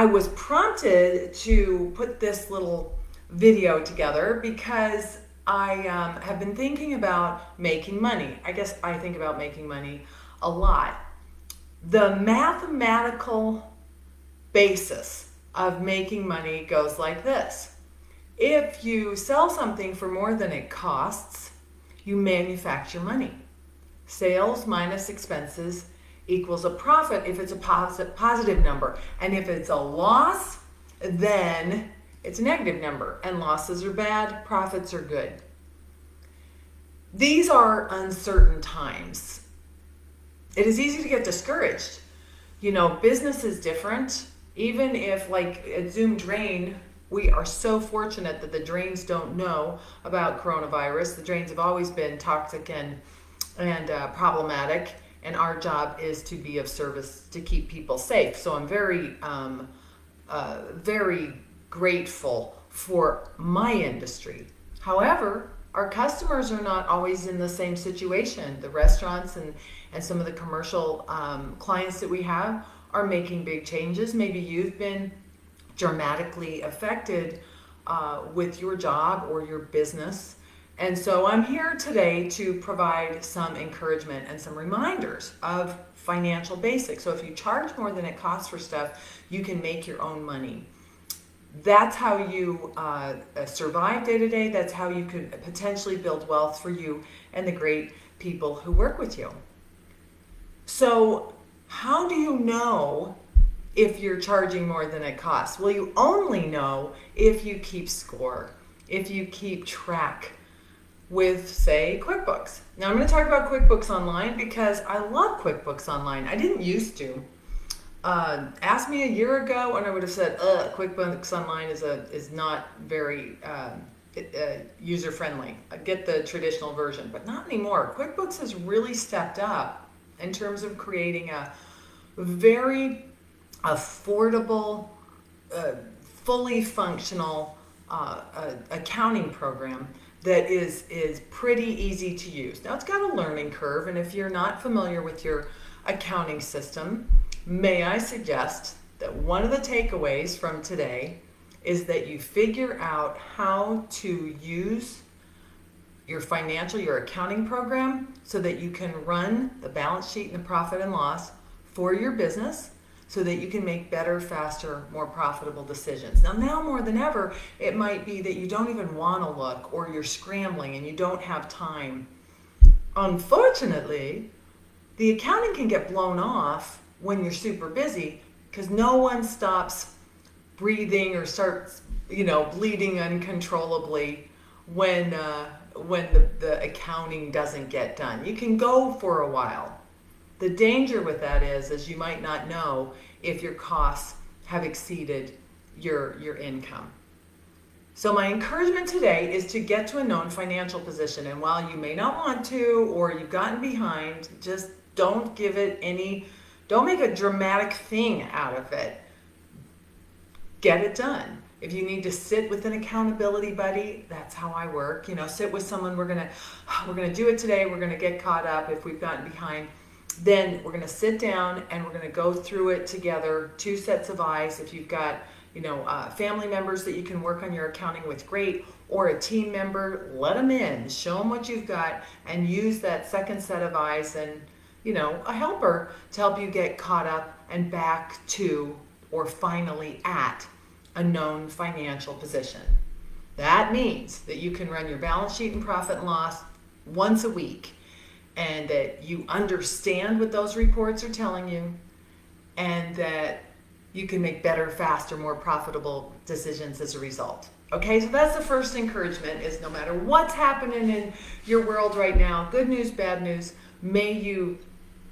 I was prompted to put this little video together because I um, have been thinking about making money. I guess I think about making money a lot. The mathematical basis of making money goes like this if you sell something for more than it costs, you manufacture money. Sales minus expenses equals a profit if it's a positive, positive number. And if it's a loss, then it's a negative number. And losses are bad, profits are good. These are uncertain times. It is easy to get discouraged. You know, business is different. Even if, like at Zoom Drain, we are so fortunate that the drains don't know about coronavirus. The drains have always been toxic and and uh, problematic, and our job is to be of service to keep people safe. So I'm very, um, uh, very grateful for my industry. However, our customers are not always in the same situation. The restaurants and, and some of the commercial um, clients that we have are making big changes. Maybe you've been dramatically affected uh, with your job or your business. And so I'm here today to provide some encouragement and some reminders of financial basics. So if you charge more than it costs for stuff, you can make your own money. That's how you uh, survive day to day. That's how you could potentially build wealth for you and the great people who work with you. So, how do you know if you're charging more than it costs? Well, you only know if you keep score, if you keep track with, say, QuickBooks. Now, I'm going to talk about QuickBooks Online because I love QuickBooks Online. I didn't used to. Uh, ask me a year ago, and I would have said, "Ugh, QuickBooks Online is a is not very um, uh, user friendly. Get the traditional version, but not anymore. QuickBooks has really stepped up in terms of creating a very affordable, uh, fully functional uh, uh, accounting program that is is pretty easy to use. Now it's got a learning curve, and if you're not familiar with your accounting system, may I suggest that one of the takeaways from today is that you figure out how to use your financial, your accounting program so that you can run the balance sheet and the profit and loss for your business so that you can make better, faster, more profitable decisions. Now, now more than ever, it might be that you don't even want to look or you're scrambling and you don't have time. Unfortunately, the accounting can get blown off when you're super busy because no one stops breathing or starts, you know, bleeding uncontrollably when uh, when the, the accounting doesn't get done. You can go for a while the danger with that is, is you might not know if your costs have exceeded your, your income. So my encouragement today is to get to a known financial position. And while you may not want to, or you've gotten behind, just don't give it any, don't make a dramatic thing out of it. Get it done. If you need to sit with an accountability buddy, that's how I work. You know, sit with someone. We're gonna, ah, we're gonna do it today. We're gonna get caught up if we've gotten behind then we're going to sit down and we're going to go through it together two sets of eyes. If you've got you know uh, family members that you can work on your accounting with great. Or a team member let them in show them what you've got and use that second set of eyes and you know a helper to help you get caught up and back to or finally at a known financial position. That means that you can run your balance sheet and profit and loss once a week and that you understand what those reports are telling you and that you can make better, faster, more profitable decisions as a result. Okay, so that's the first encouragement is no matter what's happening in your world right now, good news, bad news, may you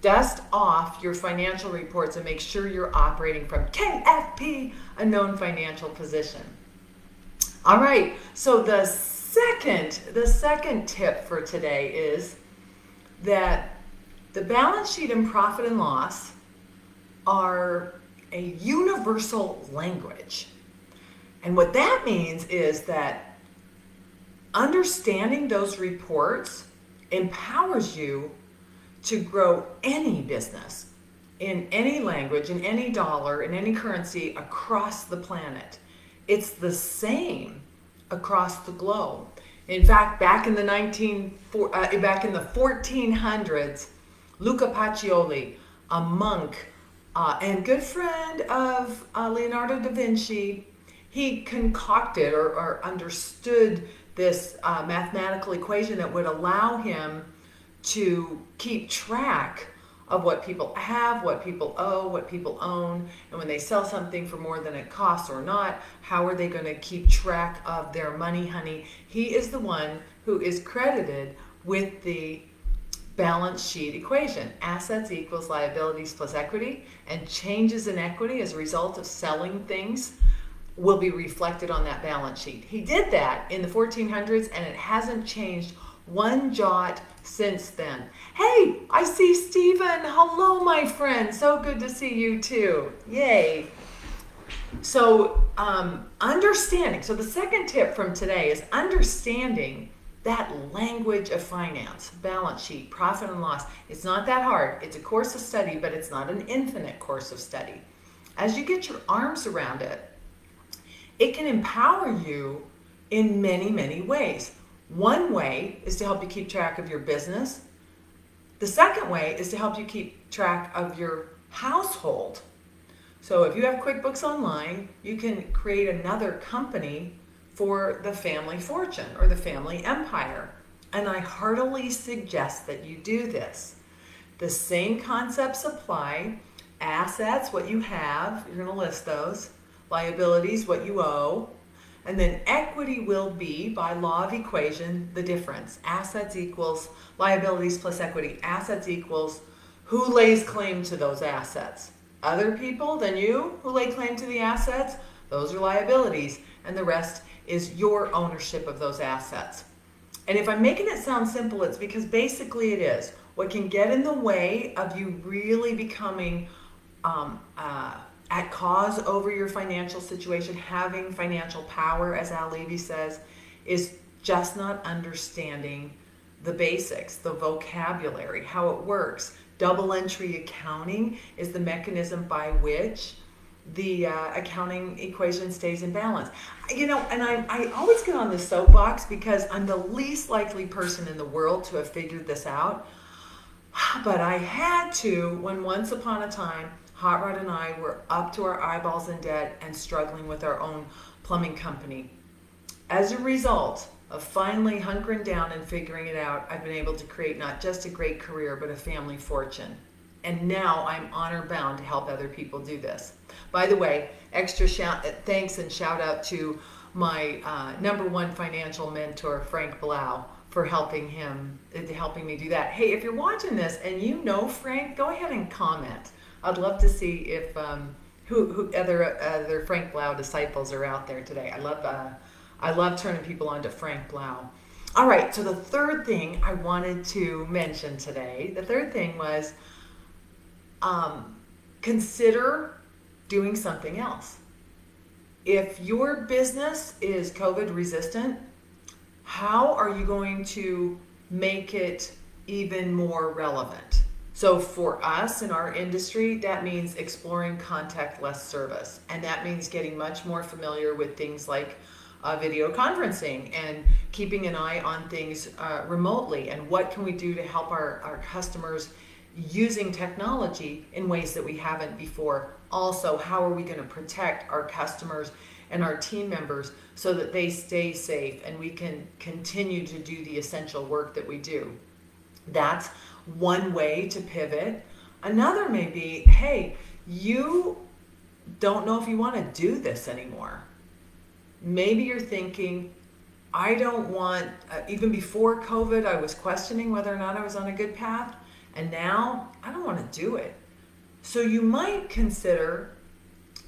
dust off your financial reports and make sure you're operating from KFP, a known financial position. All right, so the second, the second tip for today is that the balance sheet and profit and loss are a universal language. And what that means is that understanding those reports empowers you to grow any business in any language, in any dollar, in any currency across the planet. It's the same across the globe. In fact, back in the 19 uh, back in the 1400s, Luca Pacioli, a monk uh, and good friend of uh, Leonardo da Vinci, he concocted or, or understood this uh, mathematical equation that would allow him to keep track of what people have, what people owe, what people own, and when they sell something for more than it costs or not, how are they going to keep track of their money, honey? He is the one who is credited with the balance sheet equation assets equals liabilities plus equity, and changes in equity as a result of selling things will be reflected on that balance sheet. He did that in the 1400s, and it hasn't changed one jot since then. Hey, I see Stephen. Hello, my friend. So good to see you too. Yay. So, um, understanding. So, the second tip from today is understanding that language of finance, balance sheet, profit and loss. It's not that hard. It's a course of study, but it's not an infinite course of study. As you get your arms around it, it can empower you in many, many ways. One way is to help you keep track of your business. The second way is to help you keep track of your household. So if you have QuickBooks Online, you can create another company for the family fortune or the family empire. And I heartily suggest that you do this. The same concepts apply assets, what you have, you're going to list those, liabilities, what you owe, and then equity will be, by law of equation, the difference. Assets equals liabilities plus equity. Assets equals who lays claim to those assets. Other people than you who lay claim to the assets, those are liabilities. And the rest is your ownership of those assets. And if I'm making it sound simple, it's because basically it is. What can get in the way of you really becoming um, uh, at cause over your financial situation, having financial power, as Al Levi says, is just not understanding the basics, the vocabulary, how it works. Double entry accounting is the mechanism by which the uh, accounting equation stays in balance. You know, and I, I always get on the soapbox because I'm the least likely person in the world to have figured this out. But I had to when once upon a time, Hot Rod and I were up to our eyeballs in debt and struggling with our own plumbing company. As a result of finally hunkering down and figuring it out, I've been able to create not just a great career, but a family fortune. And now I'm honor bound to help other people do this. By the way, extra shout, thanks and shout out to my uh, number one financial mentor, Frank Blau, for helping him, helping me do that. Hey, if you're watching this and you know Frank, go ahead and comment. I'd love to see if um, who, who other other Frank Blau disciples are out there today. I love uh, I love turning people on to Frank Blau. All right, so the third thing I wanted to mention today, the third thing was um, consider doing something else. If your business is COVID resistant, how are you going to make it even more relevant? So, for us in our industry, that means exploring contactless service. And that means getting much more familiar with things like uh, video conferencing and keeping an eye on things uh, remotely. And what can we do to help our, our customers using technology in ways that we haven't before also how are we going to protect our customers and our team members so that they stay safe and we can continue to do the essential work that we do. That's one way to pivot. Another may be hey, you don't know if you want to do this anymore. Maybe you're thinking, I don't want, uh, even before COVID, I was questioning whether or not I was on a good path. And now I don't want to do it. So you might consider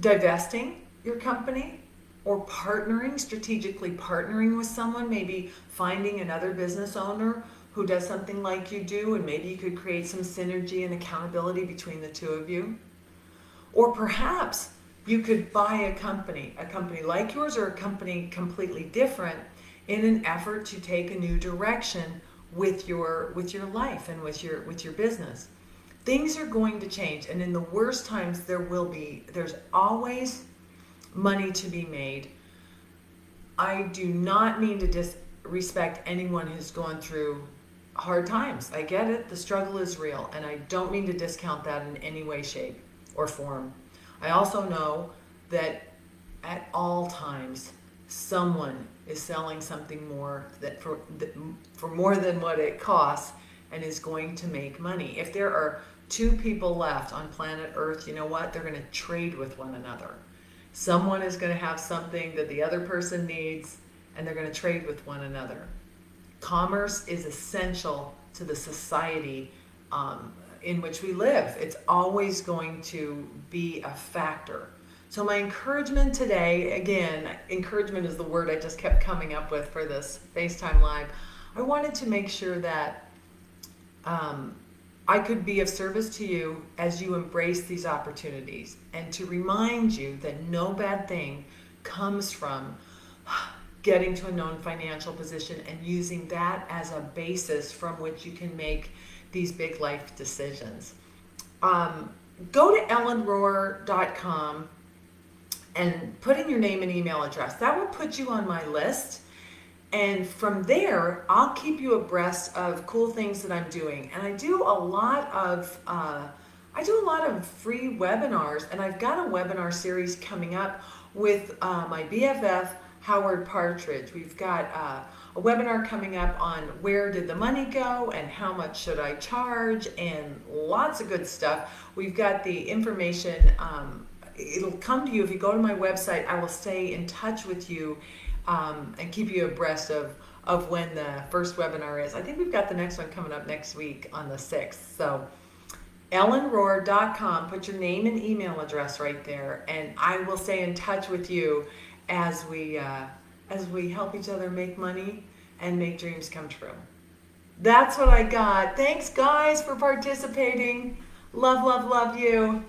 divesting your company or partnering, strategically partnering with someone, maybe finding another business owner who does something like you do, and maybe you could create some synergy and accountability between the two of you. Or perhaps you could buy a company, a company like yours or a company completely different in an effort to take a new direction with your with your life and with your with your business things are going to change. And in the worst times, there will be, there's always money to be made. I do not mean to disrespect anyone who's gone through hard times. I get it. The struggle is real. And I don't mean to discount that in any way, shape, or form. I also know that at all times, someone is selling something more that for that, for more than what it costs and is going to make money. If there are two people left on planet Earth, you know what? They're going to trade with one another. Someone is going to have something that the other person needs and they're going to trade with one another. Commerce is essential to the society um, in which we live. It's always going to be a factor. So, my encouragement today again, encouragement is the word I just kept coming up with for this FaceTime Live. I wanted to make sure that um, I could be of service to you as you embrace these opportunities and to remind you that no bad thing comes from getting to a known financial position and using that as a basis from which you can make these big life decisions. Um, go to ellenrohr.com and put in your name and email address. That will put you on my list. And from there, I'll keep you abreast of cool things that I'm doing. And I do a lot of uh, I do a lot of free webinars, and I've got a webinar series coming up with uh, my BFF Howard Partridge. We've got uh, a webinar coming up on where did the money go and how much should I charge, and lots of good stuff. We've got the information. Um, it'll come to you if you go to my website. I will stay in touch with you um, and keep you abreast of of when the first webinar is. I think we've got the next one coming up next week on the 6th. So ellenrohr.com, put your name and email address right there, and I will stay in touch with you as we uh, as we help each other make money and make dreams come true. That's what I got. Thanks, guys, for participating. Love, love, love you.